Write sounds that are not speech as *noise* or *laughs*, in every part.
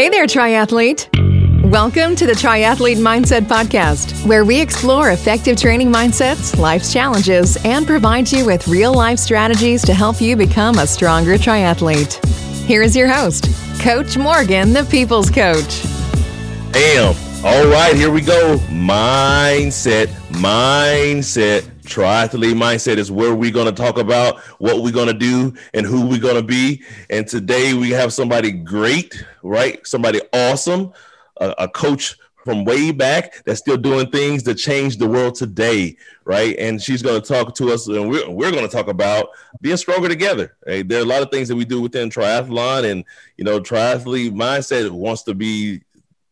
Hey there, triathlete. Welcome to the Triathlete Mindset Podcast, where we explore effective training mindsets, life's challenges, and provide you with real life strategies to help you become a stronger triathlete. Here is your host, Coach Morgan, the People's Coach. Damn. All right, here we go. Mindset, mindset, triathlete mindset is where we're going to talk about what we're going to do and who we're going to be. And today we have somebody great, right? Somebody awesome, a, a coach from way back that's still doing things to change the world today, right? And she's going to talk to us, and we're, we're going to talk about being stronger together. Right? There are a lot of things that we do within triathlon, and you know, triathlete mindset wants to be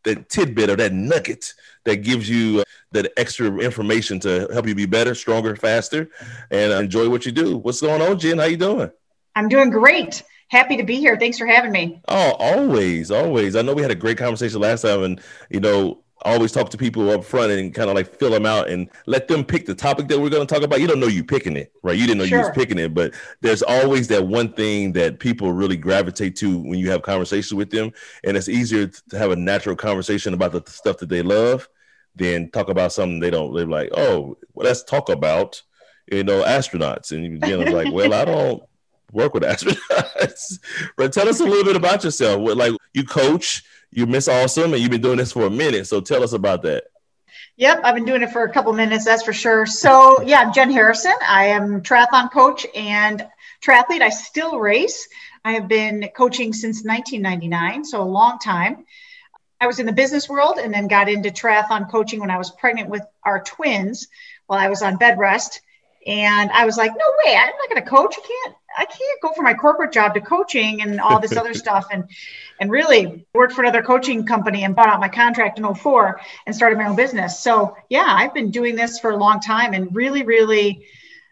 that tidbit or that nugget that gives you uh, that extra information to help you be better, stronger, faster, and enjoy what you do. What's going on, Jen? How you doing? I'm doing great. Happy to be here. Thanks for having me. Oh, always, always. I know we had a great conversation last time, and you know, always talk to people up front and kind of like fill them out and let them pick the topic that we're going to talk about. You don't know you picking it, right? You didn't know sure. you was picking it, but there's always that one thing that people really gravitate to when you have conversations with them, and it's easier to have a natural conversation about the stuff that they love than talk about something they don't. They're like, oh, well, let's talk about you know astronauts, and you know, like, well, I don't work with astronauts. *laughs* but tell us a little bit about yourself. What like you coach you Miss Awesome, and you've been doing this for a minute. So tell us about that. Yep, I've been doing it for a couple minutes, that's for sure. So yeah, I'm Jen Harrison. I am triathlon coach and triathlete. I still race. I have been coaching since 1999, so a long time. I was in the business world and then got into triathlon coaching when I was pregnant with our twins while I was on bed rest. And I was like, no way, I'm not going to coach. I can't, I can't go from my corporate job to coaching and all this other *laughs* stuff. And, and really worked for another coaching company and bought out my contract in 04 and started my own business. So yeah, I've been doing this for a long time and really, really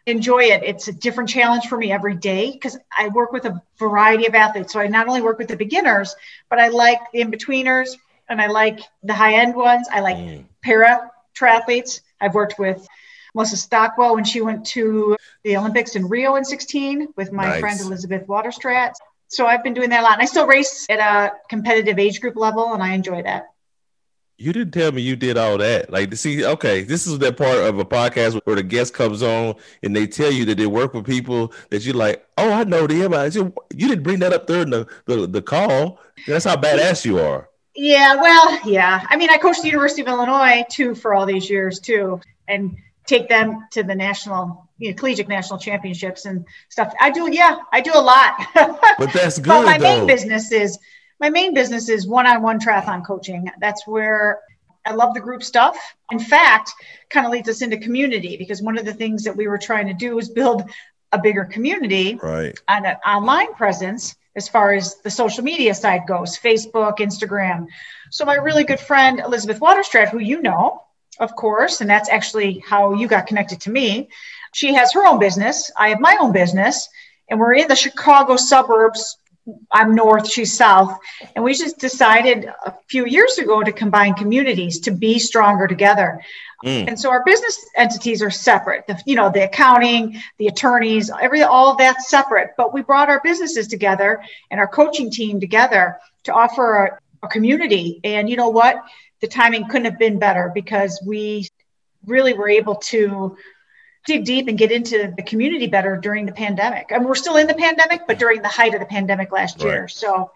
enjoy it. It's a different challenge for me every day because I work with a variety of athletes. So I not only work with the beginners, but I like the in-betweeners and I like the high-end ones. I like mm. para triathletes. I've worked with Melissa Stockwell when she went to the Olympics in Rio in 16 with my nice. friend Elizabeth Waterstraat. So I've been doing that a lot. And I still race at a competitive age group level and I enjoy that. You didn't tell me you did all that. Like, see, okay, this is that part of a podcast where the guest comes on and they tell you that they work with people that you're like, oh, I know them. I said, you didn't bring that up there in the, the, the call. That's how badass you are. Yeah, well, yeah. I mean, I coached the University of Illinois too for all these years too. And take them to the national, you know, collegiate national championships and stuff. I do, yeah, I do a lot. *laughs* But that's good. but my though. main business is my main business is one-on-one triathlon coaching. That's where I love the group stuff. In fact, kind of leads us into community because one of the things that we were trying to do is build a bigger community right. on an online presence as far as the social media side goes Facebook, Instagram. So, my really good friend, Elizabeth Waterstraat, who you know, of course, and that's actually how you got connected to me. She has her own business. I have my own business, and we're in the Chicago suburbs. I'm north, she's south. And we just decided a few years ago to combine communities to be stronger together. Mm. And so our business entities are separate. The, you know, the accounting, the attorneys, every all of that's separate. But we brought our businesses together and our coaching team together to offer a, a community. And you know what? The timing couldn't have been better because we really were able to dig deep and get into the community better during the pandemic. Mean, we're still in the pandemic, but during the height of the pandemic last year. Right. So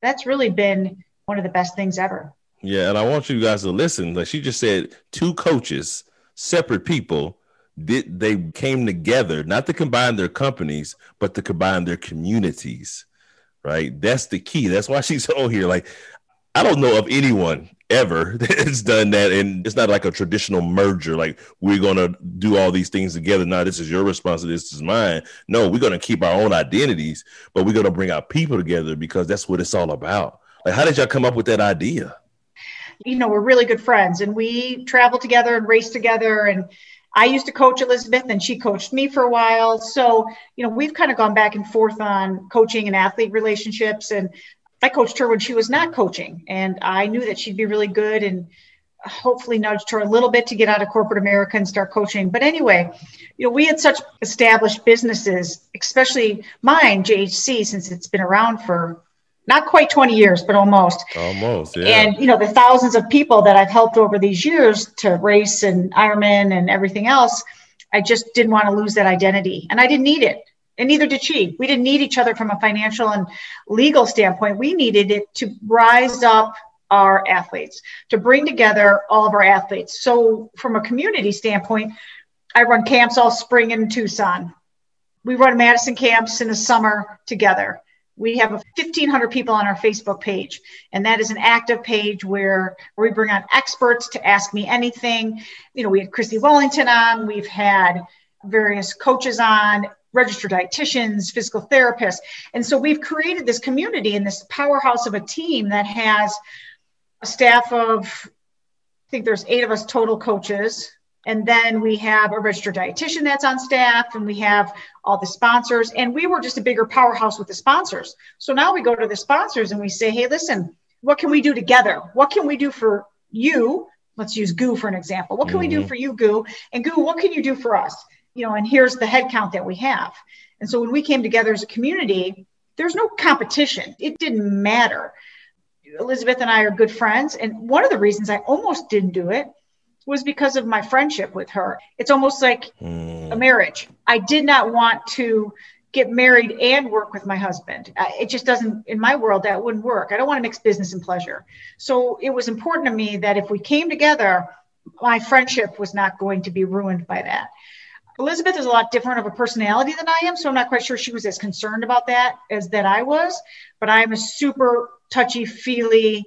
that's really been one of the best things ever. Yeah, and I want you guys to listen. Like she just said, two coaches, separate people, did they came together not to combine their companies, but to combine their communities. Right. That's the key. That's why she's *laughs* on here. Like, I don't know of anyone ever *laughs* that's done that and it's not like a traditional merger like we're going to do all these things together now this is your responsibility this is mine no we're going to keep our own identities but we're going to bring our people together because that's what it's all about like how did y'all come up with that idea you know we're really good friends and we travel together and race together and I used to coach Elizabeth and she coached me for a while. So, you know, we've kind of gone back and forth on coaching and athlete relationships. And I coached her when she was not coaching, and I knew that she'd be really good and hopefully nudged her a little bit to get out of corporate America and start coaching. But anyway, you know, we had such established businesses, especially mine, JHC, since it's been around for not quite 20 years, but almost. Almost, yeah. And you know, the thousands of people that I've helped over these years to race and Ironman and everything else, I just didn't want to lose that identity, and I didn't need it, and neither did she. We didn't need each other from a financial and legal standpoint. We needed it to rise up our athletes, to bring together all of our athletes. So, from a community standpoint, I run camps all spring in Tucson. We run Madison camps in the summer together we have 1500 people on our facebook page and that is an active page where, we bring on experts to ask me anything you know we had chrissie wellington on we've had various coaches on registered dietitians physical therapists and so we've created this community and this powerhouse of a team that has a staff of i think there's eight of us total coaches and then we have a registered dietitian that's on staff, and we have all the sponsors. And we were just a bigger powerhouse with the sponsors. So now we go to the sponsors and we say, hey, listen, what can we do together? What can we do for you? Let's use GU for an example. What can mm-hmm. we do mm-hmm. for you, GU? And GU, what can you do for us? You know, and here's the headcount that we have. And so when we came together as a community, there's no competition. It didn't matter. Elizabeth and I are good friends. And one of the reasons I almost didn't do it was because of my friendship with her. It's almost like mm. a marriage. I did not want to get married and work with my husband. It just doesn't, in my world, that wouldn't work. I don't want to mix business and pleasure. So it was important to me that if we came together, my friendship was not going to be ruined by that. Elizabeth is a lot different of a personality than I am, so I'm not quite sure she was as concerned about that as that I was. But I'm a super touchy feely,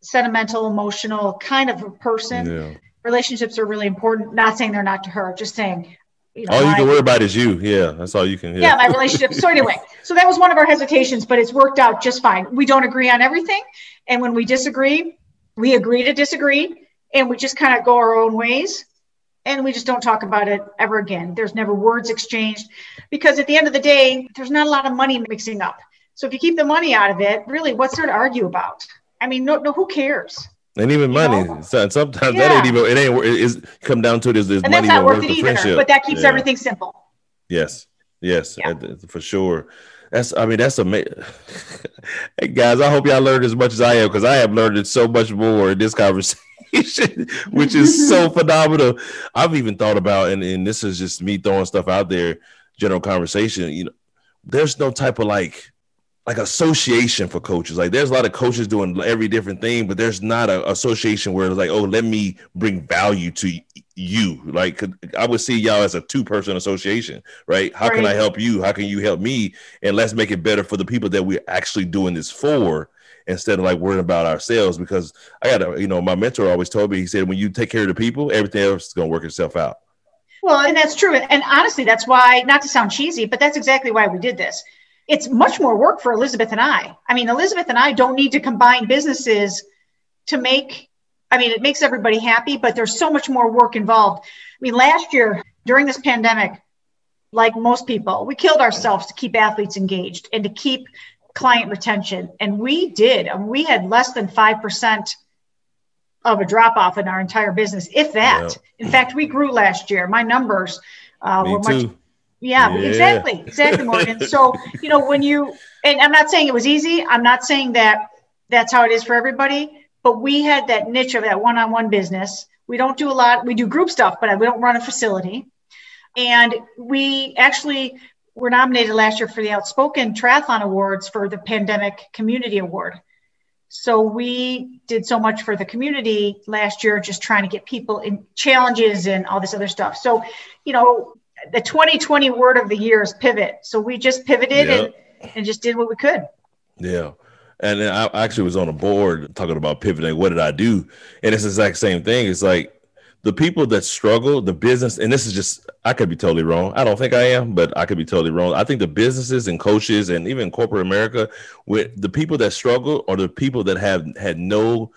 sentimental, emotional kind of a person. Yeah relationships are really important. Not saying they're not to her, just saying. You know, all you my, can worry about is you. Yeah, that's all you can. Yeah, yeah my relationship. so anyway, *laughs* so that was one of our hesitations, but it's worked out just fine. We don't agree on everything, and when we disagree, we agree to disagree, and we just kind of go our own ways, and we just don't talk about it ever again. There's never words exchanged, because at the end of the day, there's not a lot of money mixing up. So if you keep the money out of it, really, what's there to argue about? I mean, no, no, who cares? And even money. So, sometimes yeah. that ain't even it ain't it is come down to it is, is and money that's not worth it either. Friendship. But that keeps yeah. everything simple. Yes, yes, yeah. Uh, for sure. That's I mean that's amazing. *laughs* hey guys, I hope y'all learned as much as I am because I have learned so much more in this conversation, which is so *laughs* phenomenal. I've even thought about, and, and this is just me throwing stuff out there, general conversation. You know, there's no type of like like association for coaches. Like there's a lot of coaches doing every different thing, but there's not an association where it's like, oh, let me bring value to you. Like I would see y'all as a two person association, right? How right. can I help you? How can you help me? And let's make it better for the people that we're actually doing this for instead of like worrying about ourselves. Because I got to, you know, my mentor always told me, he said, when you take care of the people, everything else is going to work itself out. Well, and that's true. And honestly, that's why, not to sound cheesy, but that's exactly why we did this it's much more work for Elizabeth and I. I mean, Elizabeth and I don't need to combine businesses to make, I mean, it makes everybody happy, but there's so much more work involved. I mean, last year during this pandemic, like most people, we killed ourselves to keep athletes engaged and to keep client retention. And we did. We had less than 5% of a drop off in our entire business, if that. Yeah. In fact, we grew last year. My numbers uh, were much yeah, yeah, exactly, exactly, Morgan. so you know when you and I'm not saying it was easy. I'm not saying that that's how it is for everybody. But we had that niche of that one-on-one business. We don't do a lot. We do group stuff, but we don't run a facility. And we actually were nominated last year for the Outspoken Triathlon Awards for the Pandemic Community Award. So we did so much for the community last year, just trying to get people in challenges and all this other stuff. So, you know, the 2020 word of the year is pivot. So we just pivoted yep. and, and just did what we could. Yeah. And I actually was on a board talking about pivoting. What did I do? And it's the exact same thing. It's like the people that struggle, the business, and this is just, I could be totally wrong. I don't think I am, but I could be totally wrong. I think the businesses and coaches and even corporate America, with the people that struggle are the people that have had no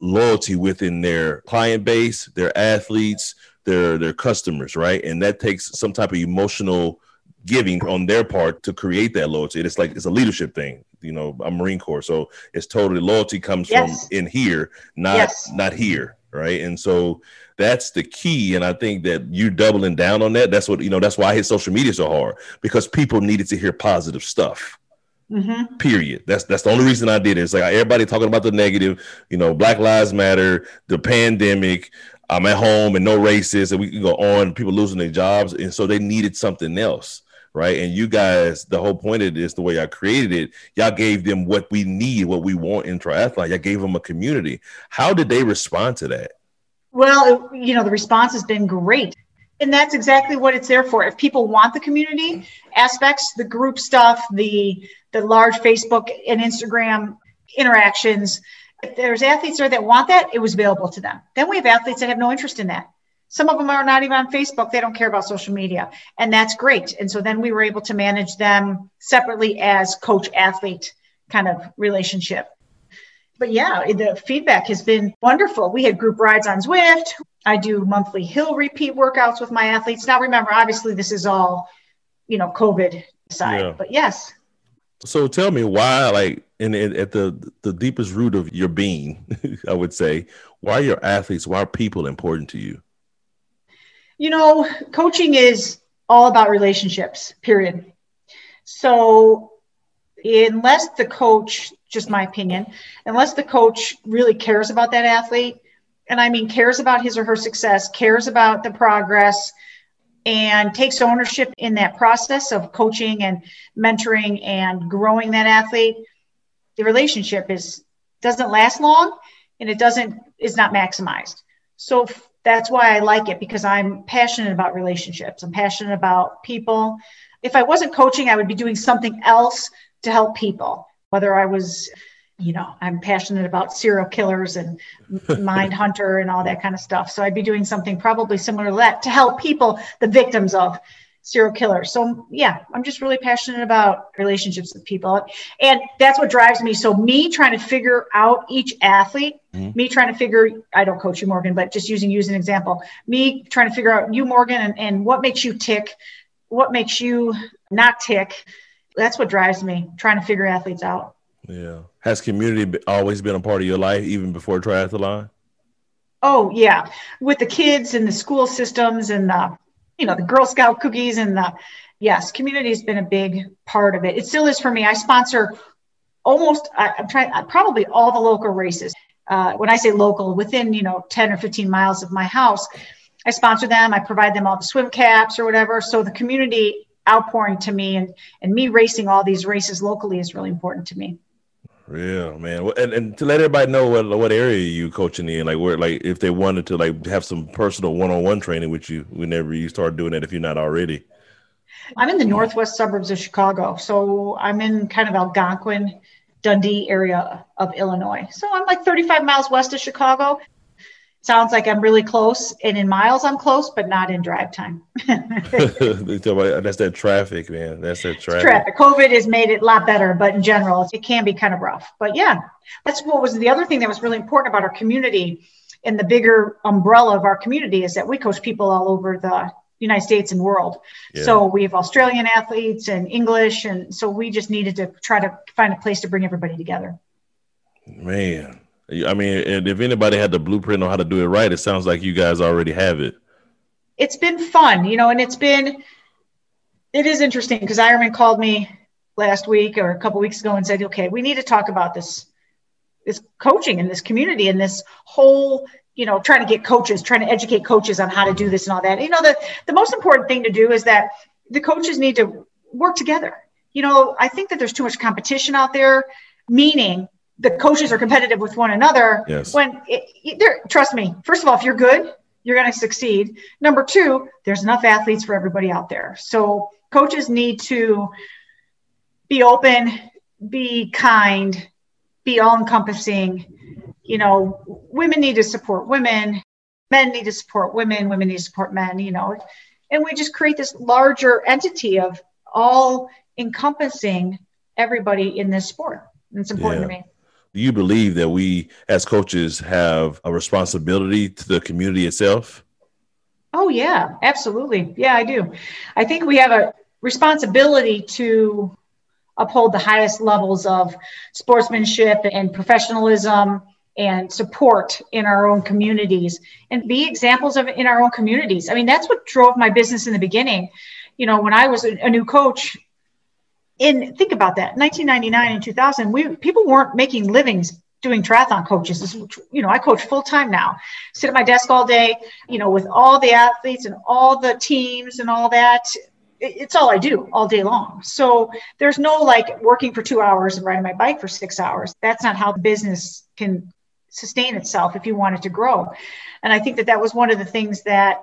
loyalty within their client base, their athletes, their their customers, right? And that takes some type of emotional giving on their part to create that loyalty. It's like it's a leadership thing. You know, I'm Marine Corps, so it's totally loyalty comes yes. from in here, not yes. not here, right? And so that's the key. And I think that you doubling down on that. That's what you know. That's why I hit social media so hard because people needed to hear positive stuff Mm-hmm. Period. That's that's the only reason I did it. It's like everybody talking about the negative, you know, Black Lives Matter, the pandemic. I'm at home and no racists, and we can go on. People losing their jobs, and so they needed something else, right? And you guys, the whole point of this, the way I created it, y'all gave them what we need, what we want in triathlon. Y'all gave them a community. How did they respond to that? Well, you know, the response has been great. And that's exactly what it's there for. If people want the community aspects the group stuff the the large facebook and instagram interactions if there's athletes there that want that it was available to them. Then we have athletes that have no interest in that. Some of them are not even on facebook. They don't care about social media. And that's great. And so then we were able to manage them separately as coach athlete kind of relationship but yeah, the feedback has been wonderful. We had group rides on Zwift. I do monthly hill repeat workouts with my athletes. Now, remember, obviously, this is all, you know, COVID side, yeah. but yes. So tell me why, like, in, in, at the the deepest root of your being, *laughs* I would say, why are your athletes, why are people important to you? You know, coaching is all about relationships. Period. So unless the coach, just my opinion, unless the coach really cares about that athlete, and I mean cares about his or her success, cares about the progress, and takes ownership in that process of coaching and mentoring and growing that athlete, the relationship is doesn't last long and it doesn't is not maximized. So that's why I like it because I'm passionate about relationships. I'm passionate about people. If I wasn't coaching, I would be doing something else to help people, whether I was, you know, I'm passionate about serial killers and *laughs* mind hunter and all that kind of stuff. So I'd be doing something probably similar to that to help people, the victims of serial killers. So yeah, I'm just really passionate about relationships with people. And that's what drives me. So me trying to figure out each athlete, mm-hmm. me trying to figure, I don't coach you, Morgan, but just using you as an example, me trying to figure out you, Morgan, and, and what makes you tick, what makes you not tick that's what drives me trying to figure athletes out. Yeah. Has community always been a part of your life, even before triathlon? Oh yeah, with the kids and the school systems and the, you know, the Girl Scout cookies and the, yes, community has been a big part of it. It still is for me. I sponsor almost, I, am trying, probably all the local races. Uh, when I say local, within you know 10 or 15 miles of my house, I sponsor them. I provide them all the swim caps or whatever. So the community outpouring to me and and me racing all these races locally is really important to me. Yeah man. And, and to let everybody know what what area you coaching in like where like if they wanted to like have some personal one-on-one training with you whenever you start doing that if you're not already. I'm in the northwest suburbs of chicago so i'm in kind of algonquin dundee area of illinois. So i'm like 35 miles west of chicago sounds like I'm really close, and in miles I'm close, but not in drive time. *laughs* That's that traffic, man. That's that traffic. Traffic. COVID has made it a lot better, but in general, it can be kind of rough. But yeah, that's what was the other thing that was really important about our community and the bigger umbrella of our community is that we coach people all over the United States and world. Yeah. So we have Australian athletes and English, and so we just needed to try to find a place to bring everybody together. Man, I mean, if anybody had the blueprint on how to do it right, it sounds like you guys already have it. It's been fun, you know, and it's been, it is interesting because Ironman called me last week or a couple weeks ago and said, okay, we need to talk about this, this coaching in this community and this whole, you know, trying to get coaches, trying to educate coaches on how to do this and all that. You know, the, the most important thing to do is that the coaches need to work together. You know, I think that there's too much competition out there, meaning the coaches are competitive with one another yes. when it, it, trust me first of all if you're good you're going to succeed. Number two there's enough athletes for everybody out there. So coaches need to be open be kind be all encompassing you know women need to support women men need to support women women need to support men you know. And we just create this larger entity of all encompassing everybody in this sport. It's important yeah. to me do you believe that we as coaches have a responsibility to the community itself? Oh, yeah, absolutely. Yeah, I do. I think we have a responsibility to uphold the highest levels of sportsmanship and professionalism and support in our own communities and be examples of in our own communities. I mean, that's what drove my business in the beginning. You know, when I was a, new coach, in think about that 1999 and 2000 we people weren't making livings doing triathlon coaches. You know i coach full time now. Sit at my desk all day you know with all the athletes and all the teams and all that. It's all i do all day long. So there's no like working for two hours and riding my bike for six hours. That's not how business can sustain itself if you want it to grow. And i think that that was one of the things that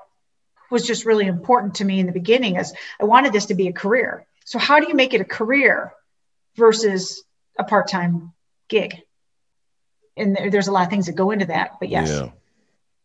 was just really important to me in the beginning is i wanted this to be a career so how do you make it a career versus a part-time gig? And there's a lot of things that go into that, but yes. Yeah.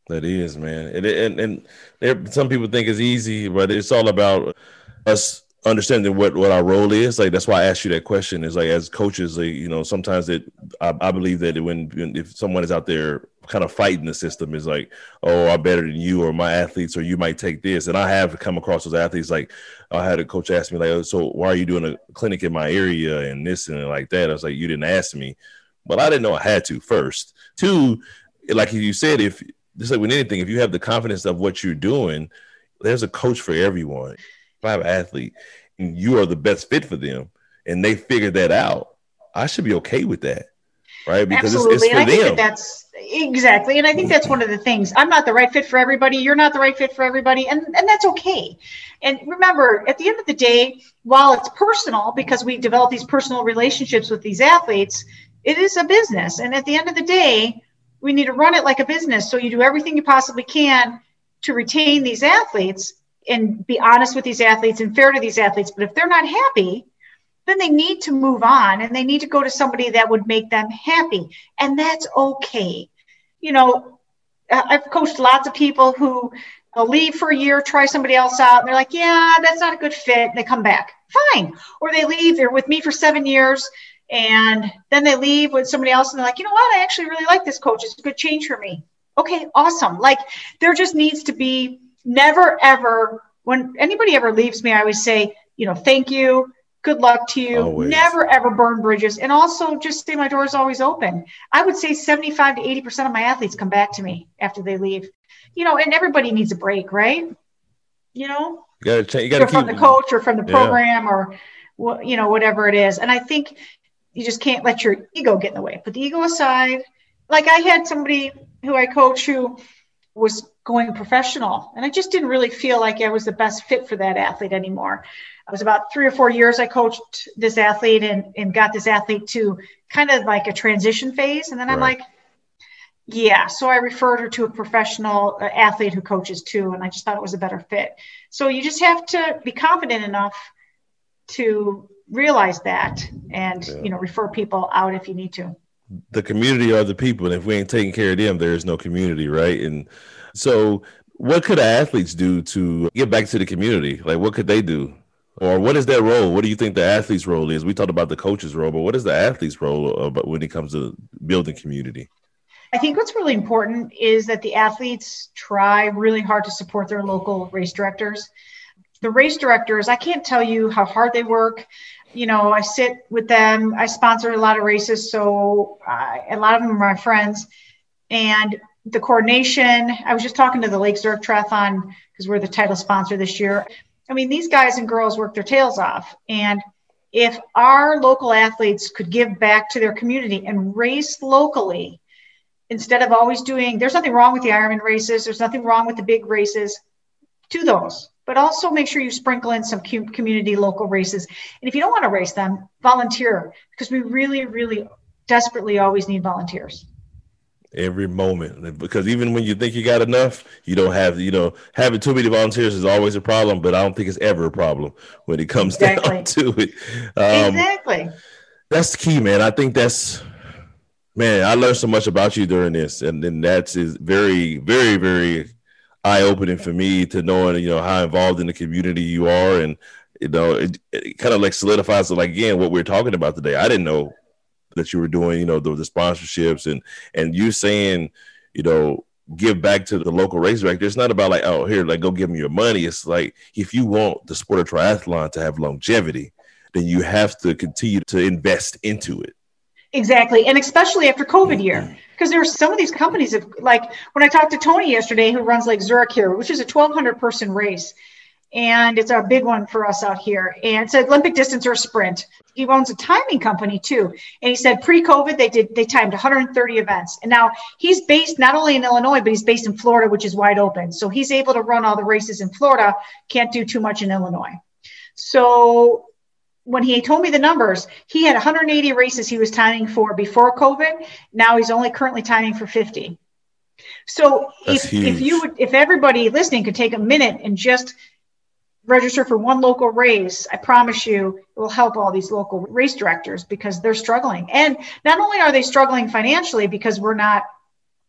That is, man. And and, and there, some people think it's easy, but it's all about us understanding what what our role is like that's why i asked you that question is like as coaches like, you know sometimes that I, I, believe that when if someone is out there kind of fighting the system is like oh i'm better than you or my athletes or you might take this. And i have come across those athletes like i had a coach ask me like oh, so why are you doing a clinic in my area and this and like that? I was like you didn't ask me. But i didn't know i had to first. Two like you said if just like with anything if you have the confidence of what you're doing there's a coach for everyone. If I have an athlete and you are the best fit for them and they figure that out, I should be okay with that. Right. Because Absolutely. It's, it's and I them. think that that's exactly. And I think that's one of the things. I'm not the right fit for everybody. You're not the right fit for everybody. And, and that's okay. And remember, at the end of the day, while it's personal, because we develop these personal relationships with these athletes, it is a business. And at the end of the day, we need to run it like a business. So you do everything you possibly can to retain these athletes and be honest with these athletes and fair to these athletes. But if they're not happy, then they need to move on and they need to go to somebody that would make them happy. And that's okay. You know, I've coached lots of people who uh, leave for a year, try somebody else out, and they're like, yeah, that's not a good fit. And they come back. Fine. Or they leave, they're with me for seven years, and then they leave with somebody else, and they're like, you know what? I actually really like this coach. It's a good change for me. Okay, awesome. Like there just needs to be never ever when anybody ever leaves me i always say you know thank you good luck to you. Always. never ever burn bridges. And also just say my door is always open. I would say 75 to 80% of my athletes come back to me after they leave. You know and everybody needs a break right? You know? You gotta, you gotta from the coach or from the program yeah. or you know whatever it is. And i think you just can't let your ego get in the way. Put the ego aside. Like i had somebody who i coach who was going professional. And I just didn't really feel like I was the best fit for that athlete anymore. I was about three or four years I coached this athlete and, and got this athlete to kind of like a transition phase. And then I'm like, yeah. So I referred her to a professional uh, athlete who coaches too. And I just thought it was a better fit. So you just have to be confident enough to realize that and, yeah. you know, refer people out if you need to the community are the people. And if we ain't taking care of them, there is no community, right? And so, what could athletes do to get back to the community? Like, what could they do? Or what is their role? What do you think the athlete's role is? We talked about the coach's role, but what is the athlete's role when it comes to building community? I think what's really important is that the athletes try really hard to support their local race directors. The race directors, I can't tell you how hard they work you know, I sit with them. I sponsor a lot of races, so uh, a lot of them are my friends. And the coordination, I was just talking to the Lake Zurich Triathlon because we're the title sponsor this year. I mean, these guys and girls work their tails off. And if our local athletes could give back to their community and race locally, instead of always doing, there's nothing wrong with the Ironman races, there's nothing wrong with the big races, to those but also make sure you sprinkle in some community local races. And if you don't want to race them, volunteer because we really, really desperately always need volunteers. Every moment, because even when you think you got enough, you don't have. You know, having too many volunteers is always a problem, but I don't think it's ever a problem when it comes *laughs* exactly. down to it. Um, exactly. That's the key, man. I think that's man. I learned so much about you during this, and then that's is very, very, very eye opening for me to knowing you know how involved in the community you are, and you know it, it kind of like solidifies like again what we're talking about today. I didn't know that you were doing you know the, the sponsorships and and you saying you know give back to the local race director. It's not about like, oh, here, like go give them your money. It's like if you want the sport of triathlon to have longevity, then you have to continue to invest into it. Exactly. And especially after COVID year, mm-hmm. because there are some of these companies have like when I talked to Tony yesterday, who runs Lake Zurich here, which is a 1200 person race. And it's a big one for us out here. And it's an Olympic distance or sprint. He owns a timing company too. And he said pre-COVID they did they timed 130 events. And now he's based not only in Illinois, but he's based in Florida, which is wide open. So he's able to run all the races in Florida, can't do too much in Illinois. So when he told me the numbers, he had 180 races he was timing for before COVID. Now he's only currently timing for 50. So if, if you would, if everybody listening could take a minute and just register for one local race, I promise you it will help all these local race directors because they're struggling. And not only are they struggling financially because we're not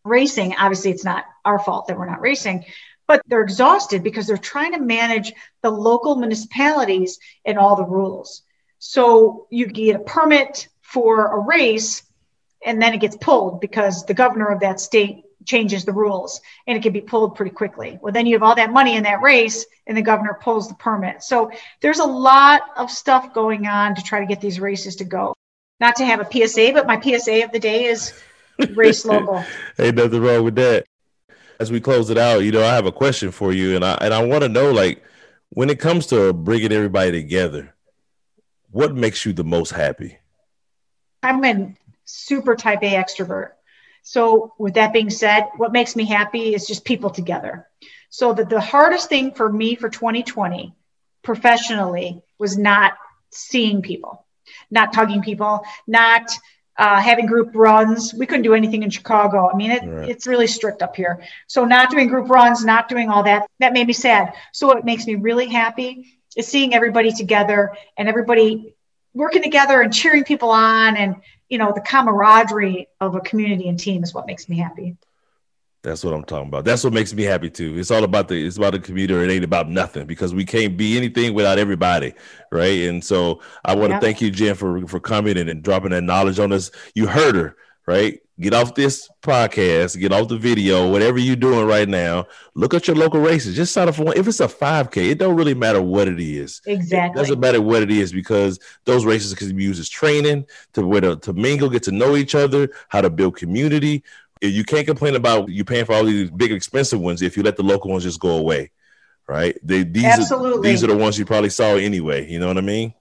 racing, obviously it's not our fault that we're not racing, but they're exhausted because they're trying to manage the local municipalities and all the rules. So you get a permit for a race and then it gets pulled because the governor of that state changes the rules and it can be pulled pretty quickly. Well, then you have all that money in that race and the governor pulls the permit. So there's a lot of stuff going on to try to get these races to go. Not to have a PSA, but my PSA of the day is race *laughs* local. Ain't nothing wrong with that. As we close it out, you know, I have a question for you and I and I want to know like when it comes to bringing everybody together, what makes you the most happy? I'm a super type A extrovert. So, with that being said, what makes me happy is just people together. So, that the hardest thing for me for 2020 professionally was not seeing people, not tugging people, not uh, having group runs. We couldn't do anything in Chicago. I mean, it, right. it's really strict up here. So, not doing group runs, not doing all that, that made me sad. So, what makes me really happy is seeing everybody together and everybody working together and cheering people on and you know the camaraderie of a community and team is what makes me happy that's what I'm talking about. That's what makes me happy too. It's all about the it's about the community. It ain't about nothing because we can't be anything without everybody, right? And so I want to thank you, Jen, for for coming and, and dropping that knowledge on us. You heard her, right? Get off this podcast, get off the video, whatever you're doing right now. Look at your local races. Just sign up for one. If it's a 5K, it don't really matter what it is. Exactly. It doesn't matter what it is because those races can be used as training to where to, to mingle, get to know each other, how to build community. You can't complain about you paying for all these big expensive ones if you let the local ones just go away, right? They these Absolutely. are these are the ones you probably saw anyway. You know what I mean?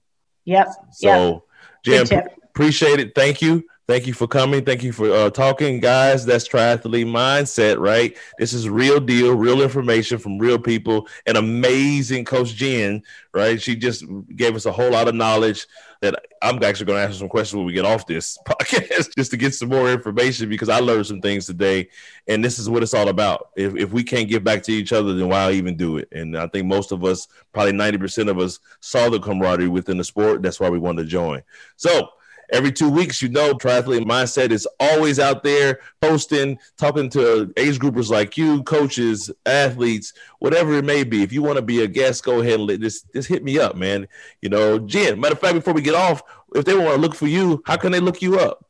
Yep. So, yep. Jen, appreciate it. Thank you. Thank you for coming. Thank you for uh, talking, guys. That's triathlete mindset, right? This is real deal, real information from real people. An amazing Coach Jen, right? She just gave us a whole lot of knowledge that I'm actually going to ask some questions when we get off this *laughs* podcast just to get some more information because I learned some things today. And this is what it's all about. If, if we can't give back to each other, then why even do it? And I think most of us, probably 90% of us, saw the camaraderie within the sport. That's why we wanted to join. So, every two weeks, you know, Triathlete Mindset is always out there posting, talking to age groupers like you, coaches, athletes, whatever it may be. If you want to be a guest, go ahead and just, just hit me up, man. You know, Jen, matter of fact, before we get off, if they want to look for you, how can they look you up?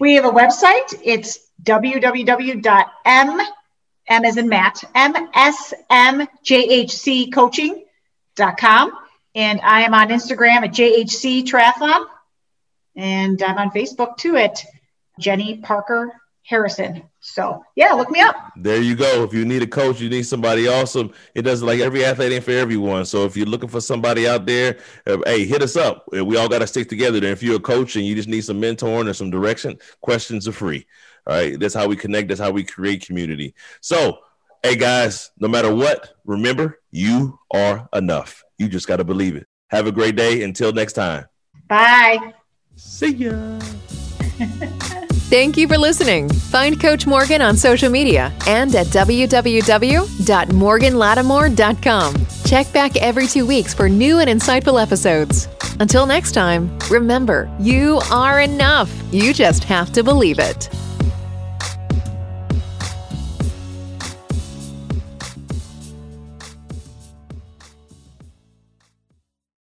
We have a website. It's www.m, M as in Matt, msmjhccoaching.com. And I am on Instagram at JHC Triathlon. And I'm on Facebook too at Jenny Parker Harrison. So yeah, look me up. There you go. If you need a coach, you need somebody awesome. It doesn't like every athlete ain't for everyone. So if you're looking for somebody out there, uh, hey, hit us up. We all got to stick together. And if you're a coach and you just need some mentoring or some direction, questions are free. All right. That's how we connect. That's how we create community. So, hey guys, no matter what, remember you are enough. You just got to believe it. Have a great day. Until next time. Bye. See ya. Thank you for listening. Find Coach Morgan on social media and at www.morganlattimore.com. Check back every two weeks for new and insightful episodes. Until next time, remember, you are enough. You just have to believe it.